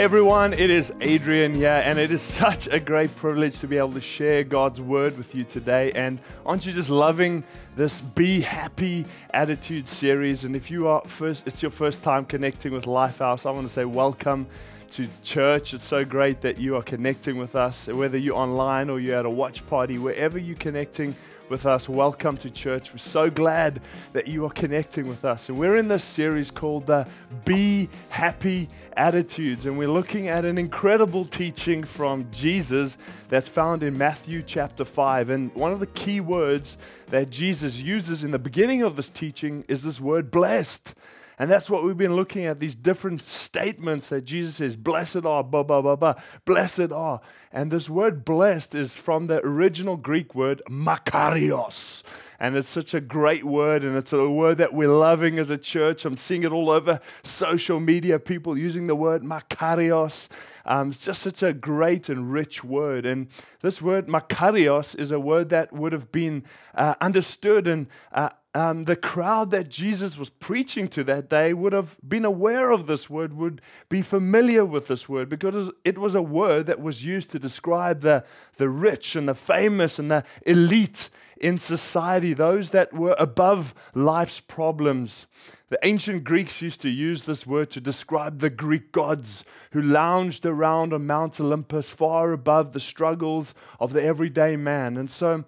Hey everyone, it is Adrian here, and it is such a great privilege to be able to share God's word with you today. And aren't you just loving this Be Happy Attitude series? And if you are first, it's your first time connecting with Lifehouse, I want to say welcome to church. It's so great that you are connecting with us, whether you're online or you're at a watch party, wherever you're connecting with us, welcome to church. We're so glad that you are connecting with us. And we're in this series called the Be Happy Attitudes. And we're looking at an incredible teaching from Jesus that's found in Matthew chapter 5. And one of the key words that Jesus uses in the beginning of this teaching is this word blessed. And that's what we've been looking at these different statements that Jesus says, Blessed are, blah, blah, blah, blah, blessed are. And this word blessed is from the original Greek word makarios. And it's such a great word, and it's a word that we're loving as a church. I'm seeing it all over social media, people using the word makarios. Um, it's just such a great and rich word. And this word makarios is a word that would have been uh, understood and uh, um, the crowd that Jesus was preaching to that day would have been aware of this word, would be familiar with this word, because it was a word that was used to describe the, the rich and the famous and the elite in society, those that were above life's problems. The ancient Greeks used to use this word to describe the Greek gods who lounged around on Mount Olympus far above the struggles of the everyday man. And so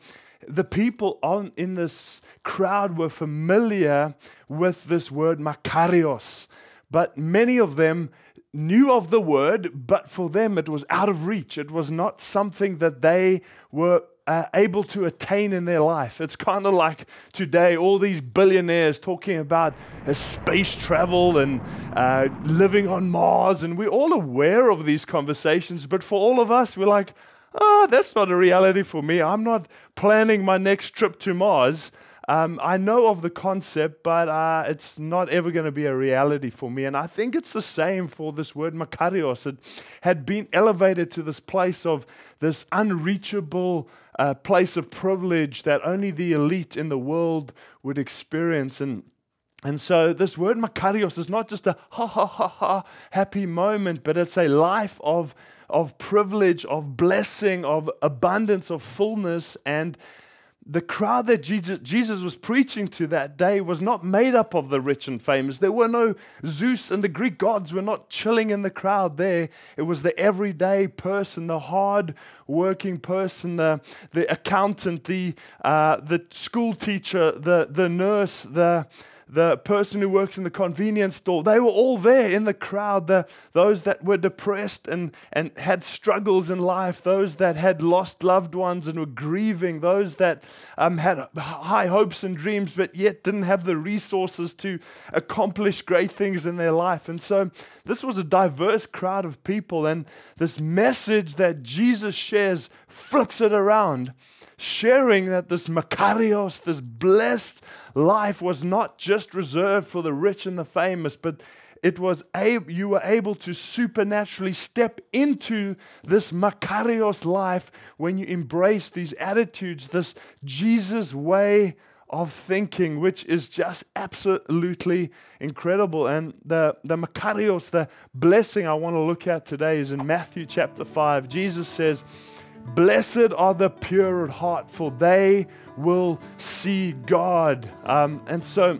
the people on, in this crowd were familiar with this word makarios, but many of them knew of the word, but for them it was out of reach. It was not something that they were uh, able to attain in their life. It's kind of like today, all these billionaires talking about space travel and uh, living on Mars, and we're all aware of these conversations, but for all of us, we're like, oh, that's not a reality for me. I'm not planning my next trip to Mars. Um, I know of the concept, but uh, it's not ever going to be a reality for me. And I think it's the same for this word makarios. It had been elevated to this place of this unreachable uh, place of privilege that only the elite in the world would experience. And and so, this word makarios is not just a ha ha ha ha happy moment, but it's a life of of privilege, of blessing, of abundance, of fullness. And the crowd that Jesus, Jesus was preaching to that day was not made up of the rich and famous. There were no Zeus and the Greek gods were not chilling in the crowd there. It was the everyday person, the hard working person, the, the accountant, the, uh, the school teacher, the, the nurse, the, the person who works in the convenience store, they were all there in the crowd. The, those that were depressed and, and had struggles in life, those that had lost loved ones and were grieving, those that um, had high hopes and dreams but yet didn't have the resources to accomplish great things in their life. And so this was a diverse crowd of people. And this message that Jesus shares flips it around sharing that this Makarios, this blessed life, was not just reserved for the rich and the famous, but it was you were able to supernaturally step into this Makarios life when you embrace these attitudes, this Jesus way of thinking, which is just absolutely incredible. And the, the Makarios, the blessing I want to look at today is in Matthew chapter 5. Jesus says, Blessed are the pure at heart, for they will see God. Um, and so,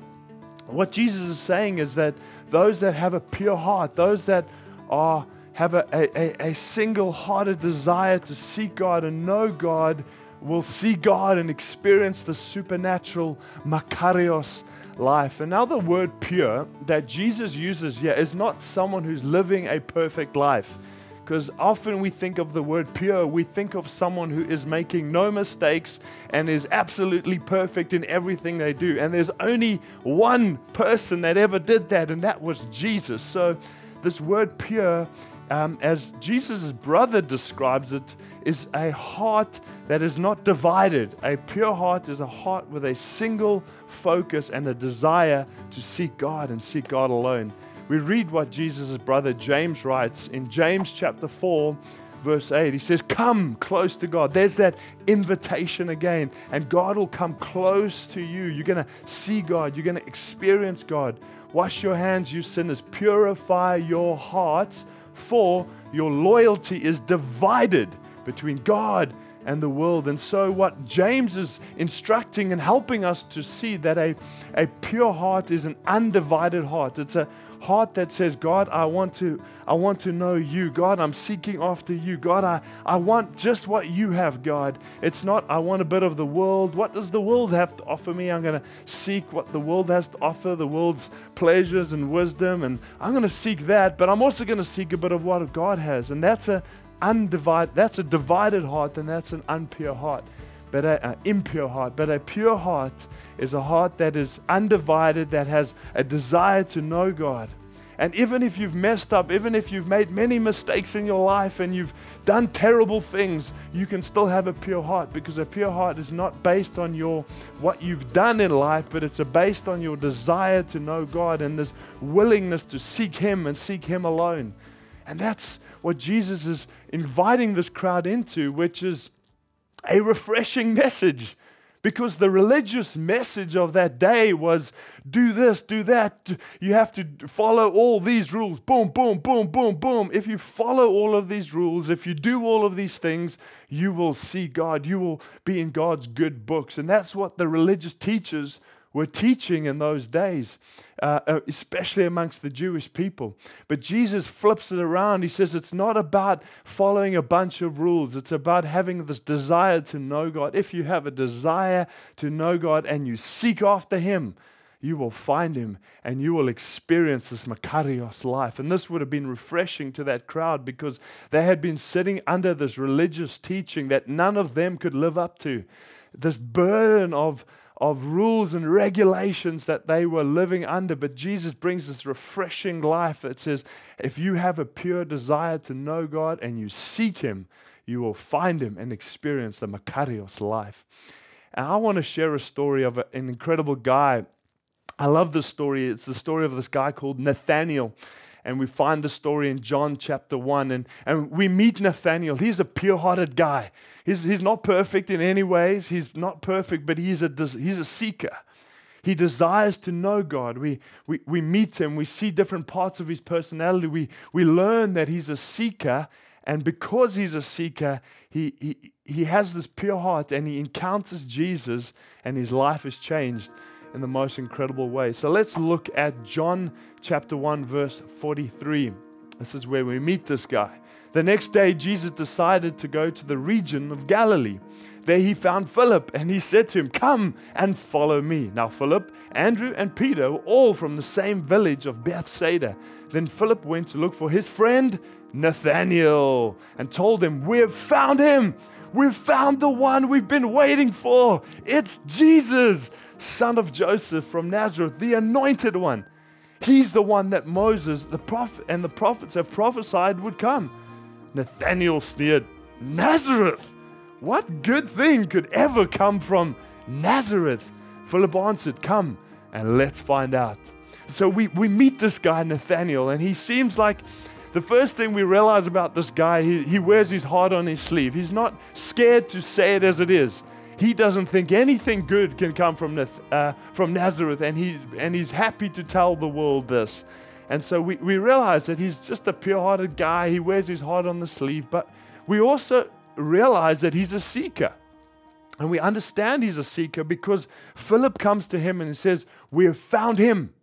what Jesus is saying is that those that have a pure heart, those that are have a, a, a single hearted desire to seek God and know God, will see God and experience the supernatural Makarios life. And now, the word pure that Jesus uses here is not someone who's living a perfect life. Because often we think of the word pure, we think of someone who is making no mistakes and is absolutely perfect in everything they do. And there's only one person that ever did that, and that was Jesus. So, this word pure, um, as Jesus' brother describes it, is a heart that is not divided. A pure heart is a heart with a single focus and a desire to seek God and seek God alone we read what Jesus' brother James writes in James chapter 4, verse 8. He says, Come close to God. There's that invitation again, and God will come close to you. You're going to see God, you're going to experience God. Wash your hands, you sinners. Purify your hearts, for your loyalty is divided between God and the world. And so, what James is instructing and helping us to see that a, a pure heart is an undivided heart. It's a heart that says, God, I want to, I want to know you. God, I'm seeking after you. God, I, I want just what you have, God. It's not, I want a bit of the world. What does the world have to offer me? I'm going to seek what the world has to offer, the world's pleasures and wisdom. And I'm going to seek that, but I'm also going to seek a bit of what God has. And that's a undivided, that's a divided heart, and that's an unpure heart but an impure heart. But a pure heart is a heart that is undivided, that has a desire to know God. And even if you've messed up, even if you've made many mistakes in your life and you've done terrible things, you can still have a pure heart because a pure heart is not based on your what you've done in life, but it's based on your desire to know God and this willingness to seek Him and seek Him alone. And that's what Jesus is inviting this crowd into, which is a refreshing message because the religious message of that day was do this, do that. You have to follow all these rules. Boom, boom, boom, boom, boom. If you follow all of these rules, if you do all of these things, you will see God. You will be in God's good books. And that's what the religious teachers were teaching in those days, uh, uh, especially amongst the Jewish people. But Jesus flips it around. He says it's not about following a bunch of rules, it's about having this desire to know God. If you have a desire to know God and you seek after Him, you will find him and you will experience this Makarios life. And this would have been refreshing to that crowd because they had been sitting under this religious teaching that none of them could live up to. This burden of, of rules and regulations that they were living under. But Jesus brings this refreshing life that says, if you have a pure desire to know God and you seek Him, you will find Him and experience the Makarios life. And I want to share a story of an incredible guy. I love this story. It's the story of this guy called Nathaniel. And we find the story in John chapter 1. And, and we meet Nathaniel. He's a pure hearted guy. He's, he's not perfect in any ways. He's not perfect, but he's a, he's a seeker. He desires to know God. We, we, we meet him, we see different parts of his personality. We, we learn that he's a seeker, and because he's a seeker, he, he, he has this pure heart and he encounters Jesus, and his life is changed in the most incredible way. So let's look at John chapter 1, verse 43. This is where we meet this guy. The next day, Jesus decided to go to the region of Galilee. There he found Philip and he said to him, Come and follow me. Now, Philip, Andrew, and Peter were all from the same village of Bethsaida. Then Philip went to look for his friend Nathanael and told him, We have found him. We've found the one we've been waiting for. It's Jesus, son of Joseph from Nazareth, the anointed one. He's the one that Moses the prophet, and the prophets have prophesied would come. Nathanael sneered, Nazareth? What good thing could ever come from Nazareth? Philip answered, Come and let's find out. So we, we meet this guy, Nathanael, and he seems like the first thing we realize about this guy, he, he wears his heart on his sleeve. He's not scared to say it as it is. He doesn't think anything good can come from, uh, from Nazareth, and, he, and he's happy to tell the world this. And so we, we realize that he's just a pure hearted guy. He wears his heart on the sleeve, but we also realize that he's a seeker. And we understand he's a seeker because Philip comes to him and says, We have found him.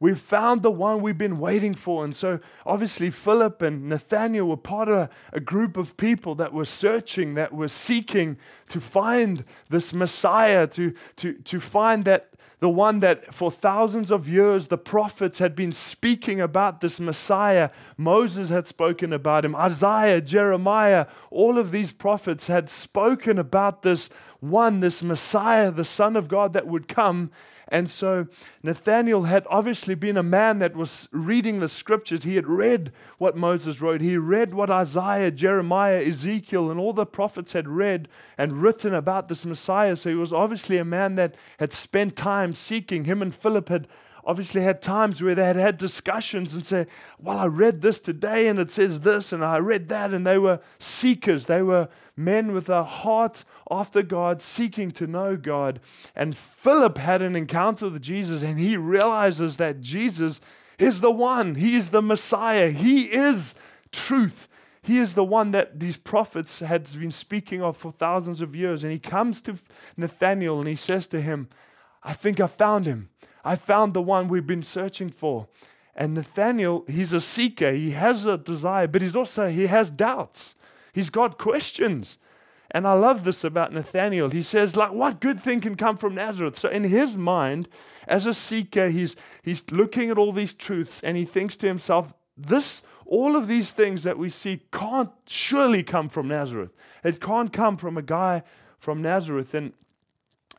We've found the one we've been waiting for. And so, obviously, Philip and Nathaniel were part of a, group of people that were searching, that were seeking to find this Messiah, to, to, to find that the one that for thousands of years the prophets had been speaking about this Messiah. Moses had spoken about him, Isaiah, Jeremiah, all of these prophets had spoken about this one, this Messiah, the Son of God that would come. And so Nathaniel had obviously been a man that was reading the scriptures. He had read what Moses wrote, he read what Isaiah, Jeremiah, Ezekiel, and all the prophets had read and written about this Messiah. So he was obviously a man that had spent time seeking. Him and Philip had obviously had times where they had had discussions and say, Well, I read this today and it says this, and I read that. And they were seekers. They were men with a heart after God, seeking to know God. And Philip had an encounter with Jesus and he realizes that Jesus is the one. He is the Messiah. He is truth. He is the one that these prophets had been speaking of for thousands of years. And he comes to Nathanael and he says to him, I think I found him. I found the one we've been searching for. And Nathaniel, he's a seeker. He has a desire, but he's also, he has doubts. He's got questions. And I love this about Nathaniel. He says, like, what good thing can come from Nazareth? So in his mind, as a seeker, he's, he's looking at all these truths and he thinks to himself, this, all of these things that we see can't surely come from Nazareth. It can't come from a guy from Nazareth. And,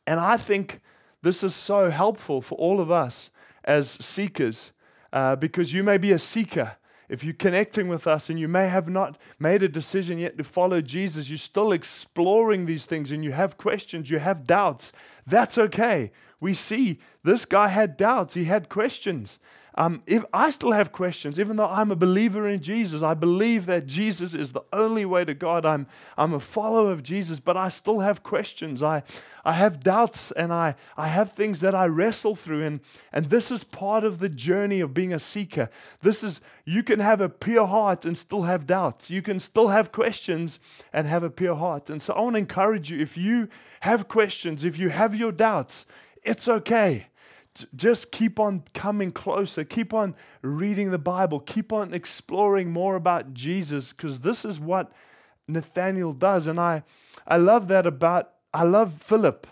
and I think this is so helpful for all of us as seekers uh, because you may be a seeker if you're connecting with us and you may have not made a decision yet to follow Jesus, you're still exploring these things and you have questions, you have doubts, that's okay. We see this guy had doubts, he had questions. Um, if I still have questions, even though I'm a believer in Jesus, I believe that Jesus is the only way to God. I'm, I'm a follower of Jesus, but I still have questions. I, I have doubts and I, I have things that I wrestle through. And, and this is part of the journey of being a seeker. This is, you can have a pure heart and still have doubts. You can still have questions and have a pure heart. And so I want to encourage you if you have questions, if you have your doubts, it's okay just keep on coming closer. Keep on reading the Bible. Keep on exploring more about Jesus because this is what Nathaniel does. And I, I love that about, I love Philip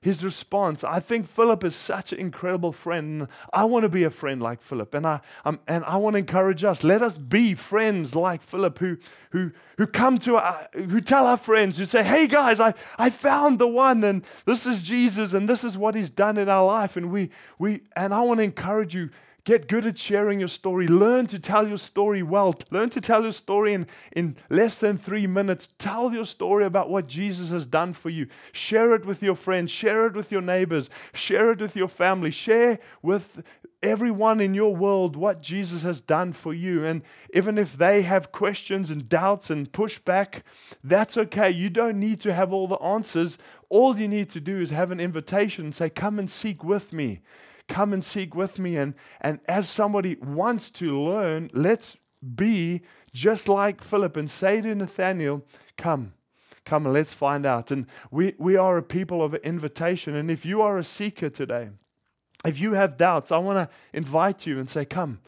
his response. I think Philip is such an incredible friend. I want to be a friend like Philip, and I um, and I want to encourage us. Let us be friends like Philip, who who who come to our, who tell our friends, who say, "Hey guys, I I found the one, and this is Jesus, and this is what He's done in our life." And we we and I want to encourage you. Get good at sharing your story. Learn to tell your story well. Learn to tell your story in, in less than three minutes. Tell your story about what Jesus has done for you. Share it with your friends. Share it with your neighbors. Share it with your family. Share with everyone in your world what Jesus has done for you. And even if they have questions and doubts and pushback, that's okay. You don't need to have all the answers. All you need to do is have an invitation and say, Come and seek with me come and seek with me. And, and as somebody wants to learn, let's be just like Philip and say to Nathaniel, Come, come and let's find out. And we, we are a people of invitation. And if you are a seeker today, if you have doubts, I want to invite you and say, Come,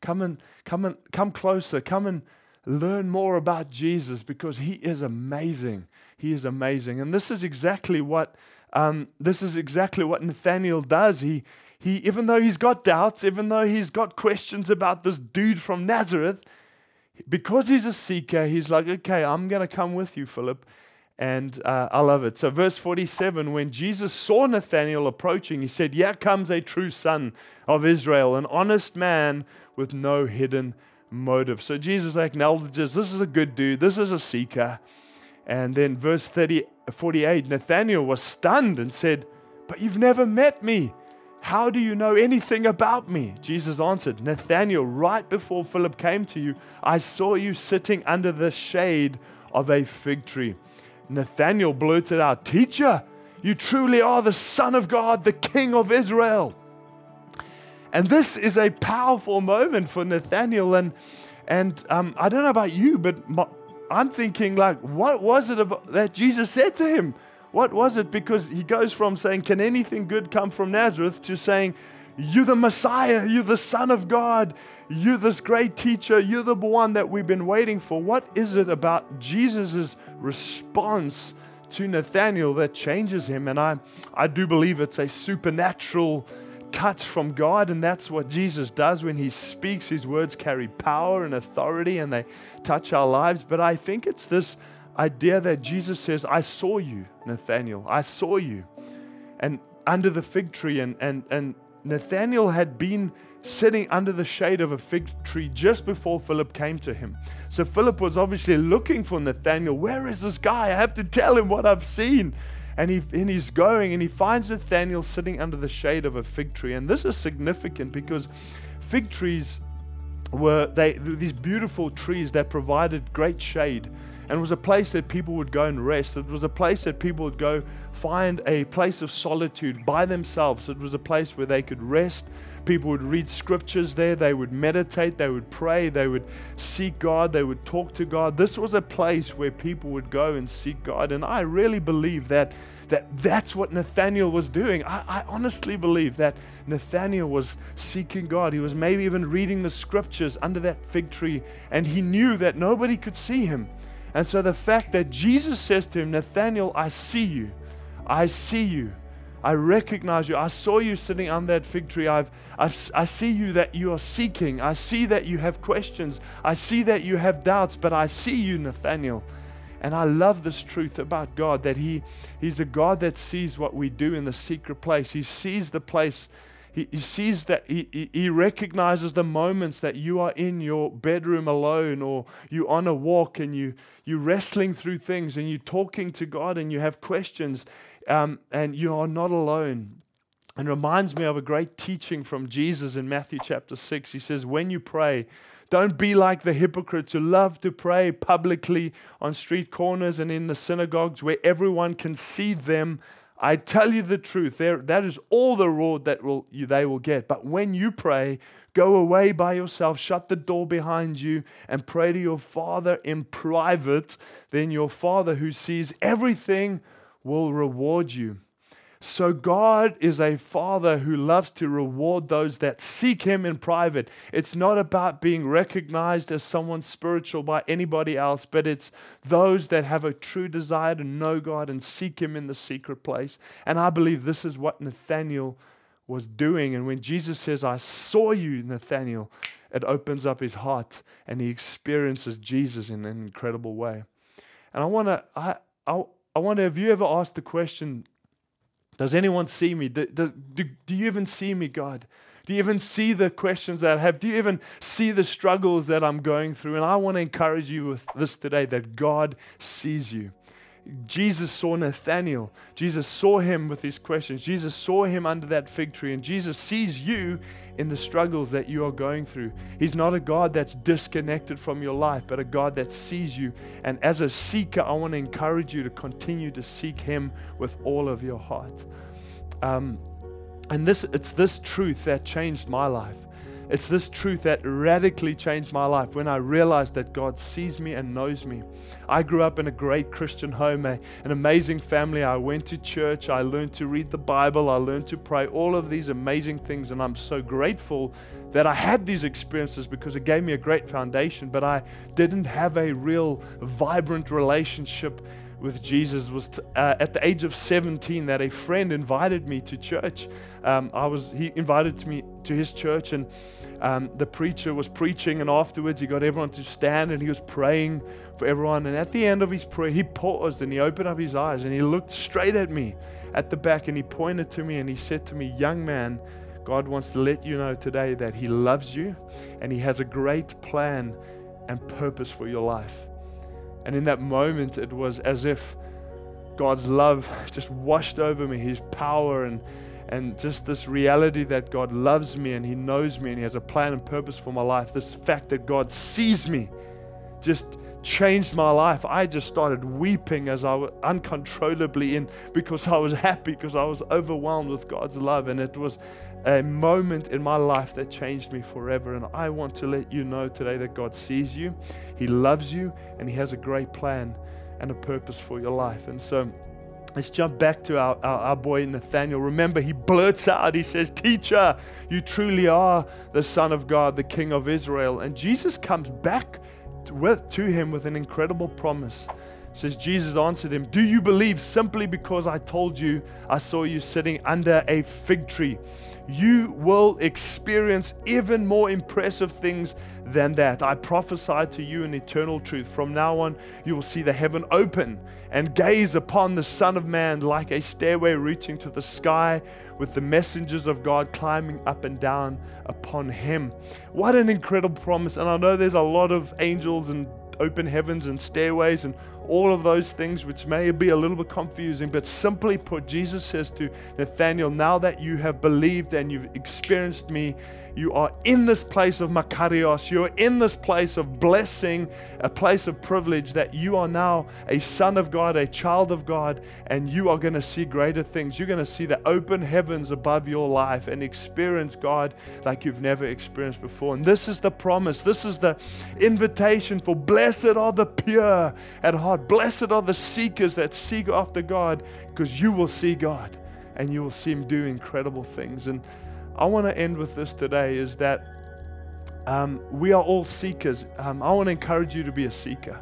come and come and come closer, come and learn more about Jesus because he is amazing. He is amazing. And this is exactly what um, this is exactly what Nathaniel does. He he, even though he's got doubts, even though he's got questions about this dude from Nazareth, because he's a seeker, he's like, okay, I'm going to come with you, Philip. And uh, I love it. So, verse 47 when Jesus saw Nathanael approaching, he said, Here comes a true son of Israel, an honest man with no hidden motive. So, Jesus acknowledges this is a good dude, this is a seeker. And then, verse 30, 48, Nathanael was stunned and said, But you've never met me. How do you know anything about me? Jesus answered, Nathanael, right before Philip came to you, I saw you sitting under the shade of a fig tree. Nathanael blurted out, Teacher, you truly are the Son of God, the King of Israel. And this is a powerful moment for Nathanael. And, and um, I don't know about you, but my, I'm thinking, like, what was it about, that Jesus said to him? What was it? Because he goes from saying, Can anything good come from Nazareth? to saying, You're the Messiah, you're the Son of God, you're this great teacher, you're the one that we've been waiting for. What is it about Jesus' response to Nathanael that changes him? And I, I do believe it's a supernatural touch from God, and that's what Jesus does when he speaks. His words carry power and authority and they touch our lives. But I think it's this idea that Jesus says, I saw you, Nathaniel. I saw you. And under the fig tree, and, and, and Nathaniel had been sitting under the shade of a fig tree just before Philip came to him. So Philip was obviously looking for Nathaniel. Where is this guy? I have to tell him what I've seen. And, he, and he's going and he finds Nathaniel sitting under the shade of a fig tree. And this is significant because fig trees were they, these beautiful trees that provided great shade and was a place that people would go and rest. It was a place that people would go find a place of solitude by themselves. It was a place where they could rest. People would read scriptures there. They would meditate. They would pray. They would seek God. They would talk to God. This was a place where people would go and seek God. And I really believe that that that's what Nathaniel was doing. I, I, honestly believe that Nathaniel was seeking God. He was maybe even reading the scriptures under that fig tree, and he knew that nobody could see him. And so the fact that Jesus says to him, Nathaniel, I see you. I see you. I recognize you. I saw you sitting on that fig tree. I've, I've, I see you that you are seeking. I see that you have questions. I see that you have doubts, but I see you, Nathaniel. And I love this truth about God that he, He's a God that sees what we do in the secret place. He sees the place he, he sees that he, he, recognizes the moments that you are in your bedroom alone or you're on a walk and you, you're wrestling through things and you're talking to God and you have questions um, and you are not alone. And reminds me of a great teaching from Jesus in Matthew chapter 6. He says, When you pray, don't be like the hypocrites who love to pray publicly on street corners and in the synagogues where everyone can see them I tell you the truth, that is all the reward that will, you, they will get. But when you pray, go away by yourself, shut the door behind you, and pray to your Father in private. Then your Father who sees everything will reward you. So, God is a father who loves to reward those that seek him in private. It's not about being recognized as someone spiritual by anybody else, but it's those that have a true desire to know God and seek him in the secret place. And I believe this is what Nathaniel was doing. And when Jesus says, I saw you, Nathaniel, it opens up his heart and he experiences Jesus in an incredible way. And I want to, I, I, I wonder, have you ever asked the question, does anyone see me? Do, do, do, you even see me, God? Do you even see the questions that I have? Do you even see the struggles that I'm going through? And I want to encourage you with this today that God sees you. Jesus saw Nathaniel. Jesus saw him with his questions. Jesus saw him under that fig tree. And Jesus sees you in the struggles that you are going through. He's not a God that's disconnected from your life, but a God that sees you. And as a seeker, I want to encourage you to continue to seek him with all of your heart. Um, and this, it's this truth that changed my life. It's this truth that radically changed my life when I realized that God sees me and knows me. I grew up in a great Christian home, a, an amazing family. I went to church, I learned to read the Bible, I learned to pray, all of these amazing things. And I'm so grateful that I had these experiences because it gave me a great foundation, but I didn't have a real vibrant relationship with Jesus was t- uh, at the age of 17 that a friend invited me to church. Um, I was he invited me to his church and um, the preacher was preaching, and afterwards he got everyone to stand and he was praying for everyone. And at the end of his prayer, he paused and he opened up his eyes and he looked straight at me at the back and he pointed to me and he said to me, Young man, God wants to let you know today that He loves you and He has a great plan and purpose for your life. And in that moment, it was as if God's love just washed over me, His power and and just this reality that God loves me and He knows me and He has a plan and purpose for my life, this fact that God sees me just changed my life. I just started weeping as I was uncontrollably in because I was happy, because I was overwhelmed with God's love. And it was a moment in my life that changed me forever. And I want to let you know today that God sees you, He loves you, and He has a great plan and a purpose for your life. And so Let's jump back to our, our, our, boy Nathaniel. Remember, he blurts out, he says, Teacher, you truly are the Son of God, the King of Israel. And Jesus comes back with, to him with an incredible promise. Says, Jesus answered him, Do you believe simply because I told you I saw you sitting under a fig tree? you will experience even more impressive things than that. I prophesy to you an eternal truth. From now on, you will see the heaven open and gaze upon the Son of Man like a stairway reaching to the sky with the messengers of God climbing up and down upon him. What an incredible promise. And I know there's a lot of angels and open heavens and stairways and all of those things, which may be a little bit confusing. But simply put, Jesus says to Nathanael, Now that you have believed and you've experienced me, you are in this place of makarios. You're in this place of blessing, a place of privilege that you are now a son of God, a child of God, and you are going to see greater things. You're going to see the open heavens above your life and experience God like you've never experienced before. And this is the promise. This is the invitation for blessed are the pure at heart. Blessed are the seekers that seek after God because you will see God and you will see Him do incredible things. And I want to end with this today is that um, we are all seekers. Um, I want to encourage you to be a seeker.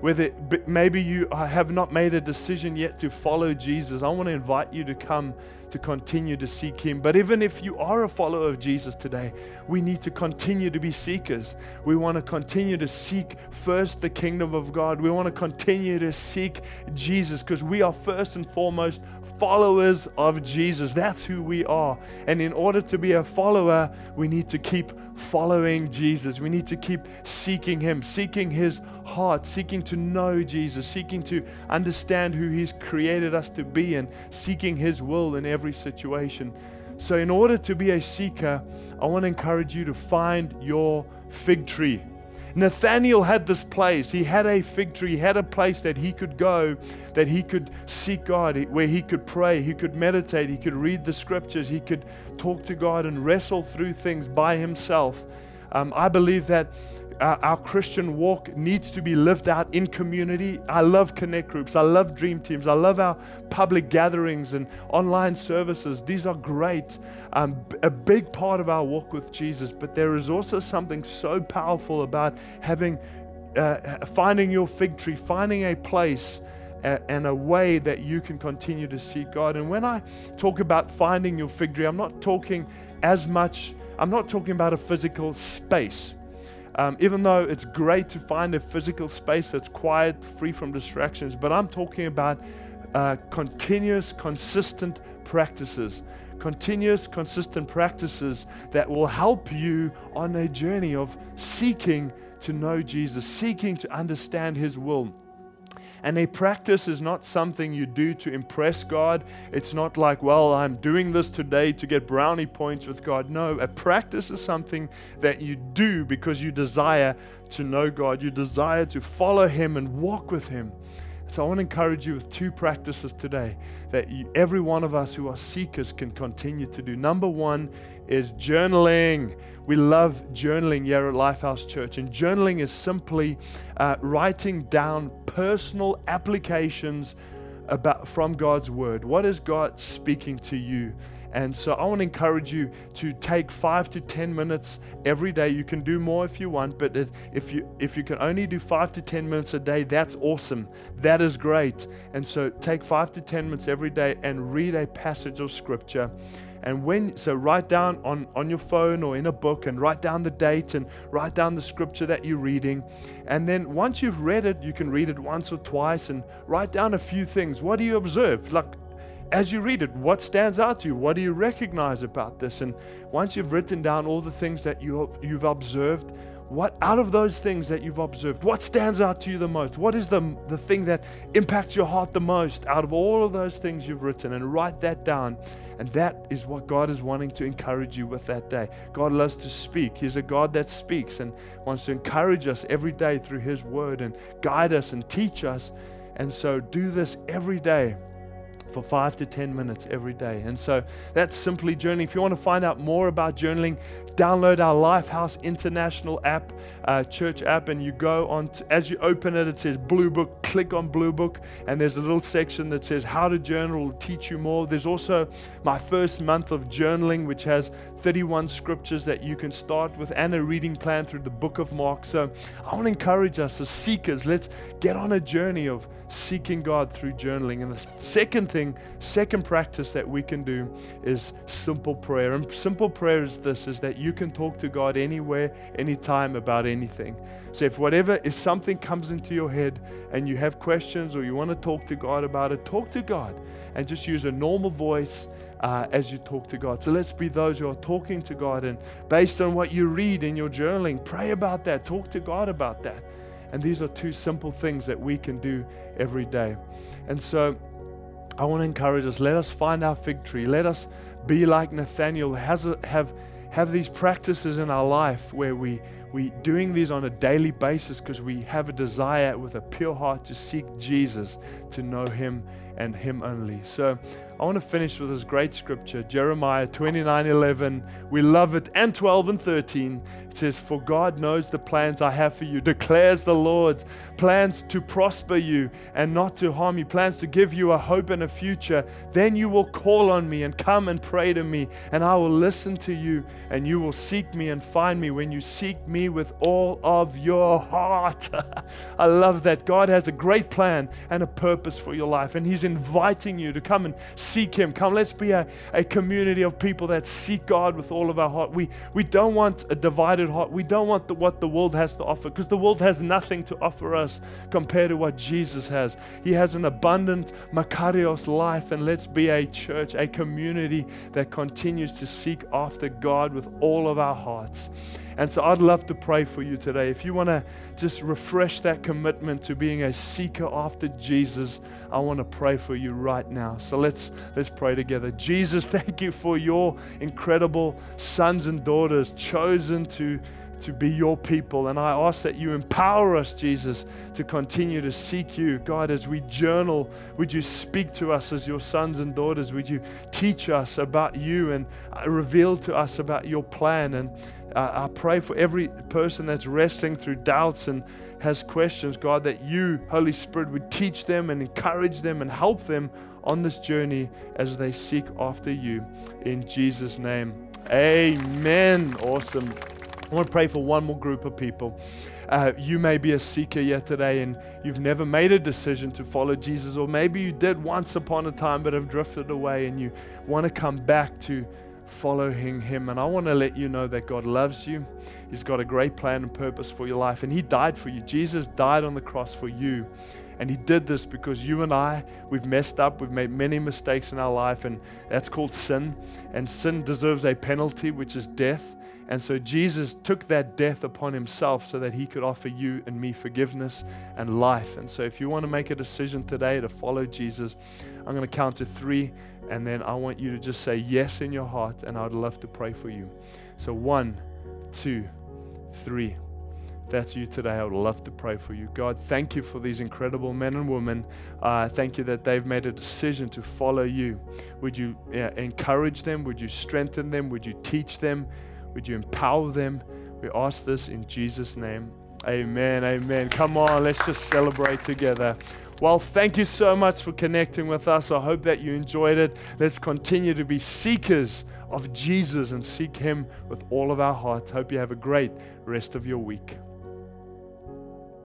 Whether maybe you have not made a decision yet to follow Jesus, I want to invite you to come to continue to seek Him. But even if you are a follower of Jesus today, we need to continue to be seekers. We want to continue to seek first the kingdom of God. We want to continue to seek Jesus because we are first and foremost followers of Jesus. That's who we are. And in order to be a follower, we need to keep following Jesus. We need to keep seeking Him, seeking His heart, seeking to know Jesus, seeking to understand who He's created us to be, and seeking His will in every situation. So, in order to be a seeker, I want to encourage you to find your fig tree. Nathaniel had this place. He had a fig tree. He had a place that he could go, that he could seek God, where he could pray, he could meditate, he could read the scriptures, he could talk to God and wrestle through things by himself. Um, I believe that our, our, Christian walk needs to be lived out in community. I love connect groups. I love dream teams. I love our public gatherings and online services. These are great, um, a big part of our walk with Jesus. But there is also something so powerful about having, uh, finding your fig tree, finding a place and a way that you can continue to seek God. And when I talk about finding your fig tree, I'm not talking as much, I'm not talking about a physical space. Um, even though it's great to find a physical space that's quiet, free from distractions, but I'm talking about uh, continuous, consistent practices. Continuous, consistent practices that will help you on a journey of seeking to know Jesus, seeking to understand His will. And a practice is not something you do to impress God. It's not like, well, I'm doing this today to get brownie points with God. No, a practice is something that you do because you desire to know God. You desire to follow Him and walk with Him. So I want to encourage you with two practices today that you, every one of us who are seekers can continue to do. Number one is journaling. We love journaling here at Lifehouse Church, and journaling is simply uh, writing down personal applications about from God's word. What is God speaking to you? And so I want to encourage you to take five to 10 minutes every day. You can do more if you want, but if you, if you can only do five to 10 minutes a day, that's awesome. That is great. And so take five to 10 minutes every day and read a passage of scripture. And when, so write down on, on your phone or in a book and write down the date and write down the scripture that you're reading. And then once you've read it, you can read it once or twice and write down a few things. What do you observe? Like, as you read it, what stands out to you? What do you recognize about this? And once you've written down all the things that you, you've observed, what out of those things that you've observed, what stands out to you the most? What is the, the thing that impacts your heart the most out of all of those things you've written? And write that down. And that is what God is wanting to encourage you with that day. God loves to speak. He's a God that speaks and wants to encourage us every day through His word and guide us and teach us. And so do this every day for five to 10 minutes every day. And so that's simply journaling. If you want to find out more about journaling, download our Lifehouse International app, uh, church app, and you go on, to, as you open it, it says Blue Book. Click on Blue Book, and there's a little section that says How to Journal, will teach you more. There's also my first month of journaling, which has 31 scriptures that you can start with and a reading plan through the book of Mark. So I want to encourage us as seekers, let's get on a journey of seeking God through journaling. And the second thing, second practice that we can do is simple prayer. And simple prayer is this is that you can talk to God anywhere, anytime about anything. So if whatever if something comes into your head and you have questions or you want to talk to God about it, talk to God and just use a normal voice uh, as you talk to God. So let's be those who are talking to God and based on what you read in your journaling, pray about that, talk to God about that. And these are two simple things that we can do every day. And so I want to encourage us let us find our fig tree. Let us be like Nathaniel, has a, have, have these practices in our life where we we doing these on a daily basis because we have a desire with a pure heart to seek Jesus, to know Him and Him only. So I want to finish with this great scripture, Jeremiah 29 11. We love it, and 12 and 13. It says, For God knows the plans I have for you, declares the Lord, plans to prosper you and not to harm you, plans to give you a hope and a future. Then you will call on me and come and pray to me, and I will listen to you, and you will seek me and find me when you seek me with all of your heart. I love that. God has a great plan and a purpose for your life, and He's inviting you to come and seek Him. Come, let's be a, a community of people that seek God with all of our heart. We, we don't want a divided heart. We don't want the, what the world has to offer because the world has nothing to offer us compared to what Jesus has. He has an abundant Makarios life, and let's be a church, a community that continues to seek after God with all of our hearts. And so I'd love to pray for you today. If you want to just refresh that commitment to being a seeker after Jesus, I want to pray for you right now. So let's let's pray together. Jesus, thank you for your incredible sons and daughters chosen to to be your people. And I ask that you empower us, Jesus, to continue to seek you. God, as we journal, would you speak to us as your sons and daughters? Would you teach us about you and uh, reveal to us about your plan? And uh, I pray for every person that's wrestling through doubts and has questions, God, that you, Holy Spirit, would teach them and encourage them and help them on this journey as they seek after you. In Jesus' name, amen. Awesome. I want to pray for one more group of people. Uh, you may be a seeker yet today and you've never made a decision to follow Jesus, or maybe you did once upon a time but have drifted away and you want to come back to following Him. And I want to let you know that God loves you. He's got a great plan and purpose for your life, and He died for you. Jesus died on the cross for you. And He did this because you and I, we've messed up. We've made many mistakes in our life, and that's called sin. And sin deserves a penalty, which is death. And so Jesus took that death upon himself so that he could offer you and me forgiveness and life. And so if you want to make a decision today to follow Jesus, I'm going to count to three, and then I want you to just say yes in your heart, and I'd love to pray for you. So one, two, three. that's you today. I would love to pray for you. God, thank you for these incredible men and women. Uh, thank you that they've made a decision to follow you. Would you uh, encourage them? Would you strengthen them? Would you teach them? Would you empower them? We ask this in Jesus' name. Amen. Amen. Come on, let's just celebrate together. Well, thank you so much for connecting with us. I hope that you enjoyed it. Let's continue to be seekers of Jesus and seek Him with all of our heart. Hope you have a great rest of your week.